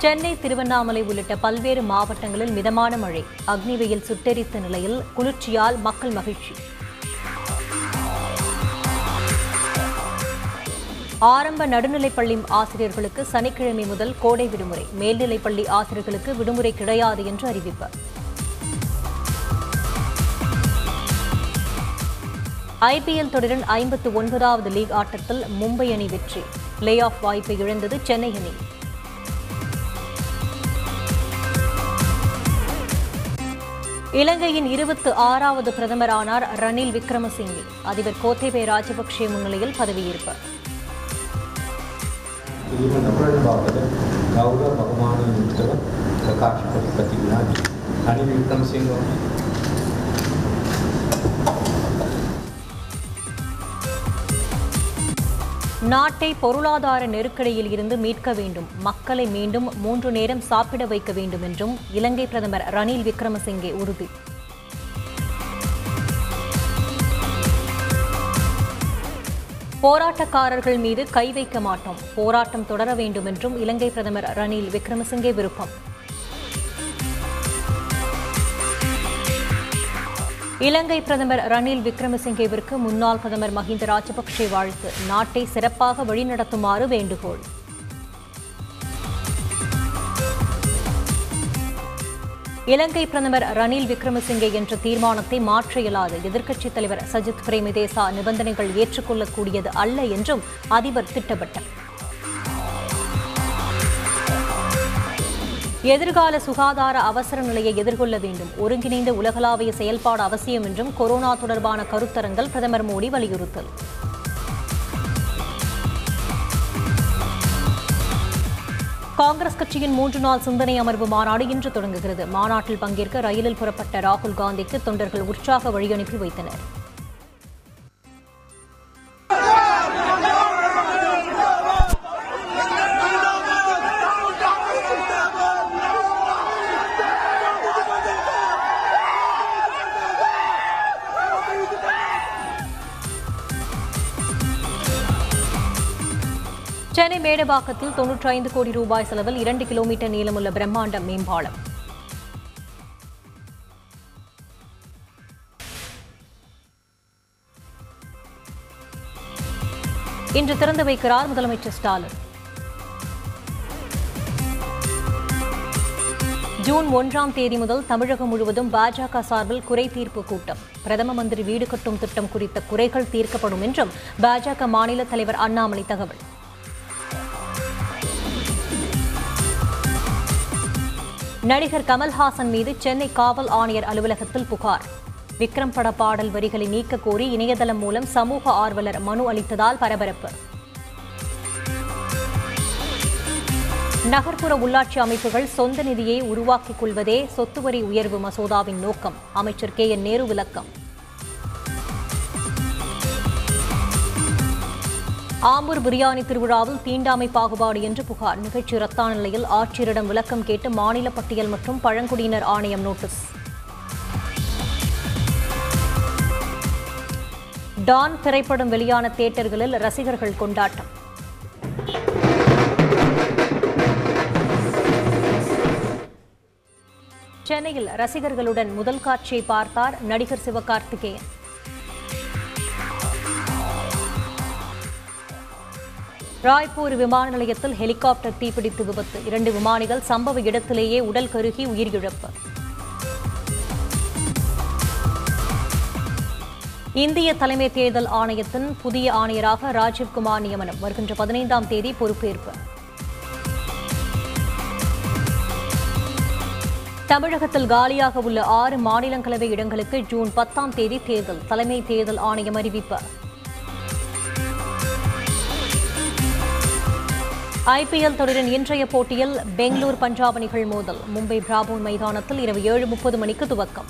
சென்னை திருவண்ணாமலை உள்ளிட்ட பல்வேறு மாவட்டங்களில் மிதமான மழை. அக்னி வெயில் சுட்டெரித்த நிலையில் குளிர்ச்சியால் மக்கள் மகிழ்ச்சி. ஆரம்ப நடுநிலைப்பள்ளி ஆசிரியர்களுக்கு சனிக்கிழமை முதல் கோடை விடுமுறை. மேல்நிலைப்பள்ளி ஆசிரியர்களுக்கு விடுமுறை கிடையாது என்று அறிவிப்பு. ஐபிஎல் தொடரின் ஐம்பத்து ஒன்பதாவது லீக் ஆட்டத்தில் மும்பை அணி வெற்றி. லே ஆஃப் வாய்ப்பை இழந்தது சென்னை அணி. இலங்கையின் இருபத்து ஆறாவது பிரதமரானார் ரணில் விக்ரமசிங்கே. அதிபர் கோத்தேபே ராஜபக்சே முன்னிலையில் பதவியேற்பு. ಗೌರವ ಬಹುಮಾನ ಪ್ರಕಾಶ್ ಪತಿ ಅನಿಲ್ ವಿಕ್ರಮಸಿಂಗ್ நாட்டை பொருளாதார நெருக்கடியில் இருந்து மீட்க வேண்டும். மக்களை மீண்டும் மூன்று நேரம் சாப்பிட வைக்க வேண்டும் என்றும் இலங்கை பிரதமர் ரணில் விக்ரமசிங்கே உறுதி. போராட்டக்காரர்கள் மீது கை வைக்க மாட்டோம். போராட்டம் தொடர வேண்டும் என்றும் இலங்கை பிரதமர் ரணில் விக்ரமசிங்கே விருப்பம். இலங்கை பிரதமர் ரணில் விக்ரமசிங்கேவிற்கு முன்னாள் பிரதமர் மஹிந்த ராஜபக்சே வாழ்த்து. நாட்டை சிறப்பாக வழிநடத்துமாறு வேண்டுகோள். இலங்கை பிரதமர் ரணில் விக்ரமசிங்கே என்ற தீர்மானத்தை மாற்ற இயலாது எதிர்க்கட்சித் தலைவர் சஜித் பிரேமதேசா நிபந்தனைகள் ஏற்றுக்கொள்ளக்கூடியது அல்ல என்றும் அதிபர் திட்டவட்டம் எதிர்கால சுகாதார அவசர நிலையை எதிர்கொள்ள வேண்டும். ஒருங்கிணைந்த உலகளாவிய செயல்பாடு அவசியம் என்றும் கொரோனா தொடர்பான கருத்தரங்கள் பிரதமர் மோடி வலியுறுத்தல். காங்கிரஸ் கட்சியின் மூன்று நாள் சிந்தனை அமர்வு மாநாடு இன்று தொடங்குகிறது. மாநாட்டில் பங்கேற்க ரயிலில் புறப்பட்ட ராகுல் காந்திக்கு தொண்டர்கள் உற்சாக வழியனுப்பி வைத்தனர். சென்னை மேடவாக்கத்தில் தொன்னூற்றி ஐந்து கோடி ரூபாய் செலவில் இரண்டு கிலோமீட்டர் நீளமுள்ள பிரம்மாண்ட மேம்பாலம். இன்று திறந்து வைக்கிறார் முதலமைச்சர் ஸ்டாலின். ஜூன் ஒன்றாம் தேதி முதல் தமிழகம் முழுவதும் பாஜக சார்பில் குறை தீர்ப்பு கூட்டம். பிரதம மந்திரி வீடு கட்டும் திட்டம் குறித்த குறைகள் தீர்க்கப்படும் என்றும் பாஜக மாநில தலைவர் அண்ணாமலை தகவல். நடிகர் கமல்ஹாசன் மீது சென்னை காவல் ஆணையர் அலுவலகத்தில் புகார். விக்ரம் பட பாடல் வரிகளை நீக்க கோரி இணையதளம் மூலம் சமூக ஆர்வலர் மனு அளித்ததால் பரபரப்பு. நகர்ப்புற உள்ளாட்சி அமைப்புகள் சொந்த நிதியை உருவாக்கிக் கொள்வதே சொத்து வரி உயர்வு மசோதாவின் நோக்கம் அமைச்சர் கே என் நேரு விளக்கம். ஆம்பூர் பிரியாணி திருவிழாவில் தீண்டாமை பாகுபாடு என்று புகார். நிகழ்ச்சி ரத்தான நிலையில் ஆட்சியரிடம் விளக்கம் கேட்டு மாநில பட்டியல் மற்றும் பழங்குடியினர் ஆணையம் நோட்டீஸ். டான் திரைப்படம் வெளியான தியேட்டர்களில் ரசிகர்கள் கொண்டாட்டம். சென்னையில் ரசிகர்களுடன் முதல் காட்சியை பார்த்தார் நடிகர் சிவகார்த்திகேயன். ராய்ப்பூர் விமான நிலையத்தில் ஹெலிகாப்டர் தீப்பிடித்து விபத்து. இரண்டு விமானிகள் சம்பவ இடத்திலேயே உடல் கருகி உயிரிழப்பு. இந்திய தலைமை தேர்தல் ஆணையத்தின் புதிய ஆணையராக ராஜீவ்குமார் நியமனம். வருகின்ற பதினைந்தாம் தேதி பொறுப்பேற்பு. தமிழகத்தில் காலியாக உள்ள ஆறு மாநிலங்களவை இடங்களுக்கு ஜூன் பத்தாம் தேதி தேர்தல். தலைமை தேர்தல் ஆணையம் அறிவிப்பு. ஐபிஎல் தொடரின் இன்றைய போட்டியில் பெங்களூர் பஞ்சாப் அணிகள் மோதல். மும்பை பிராபோன் மைதானத்தில் இரவு ஏழு முப்பது மணிக்கு துவக்கம்.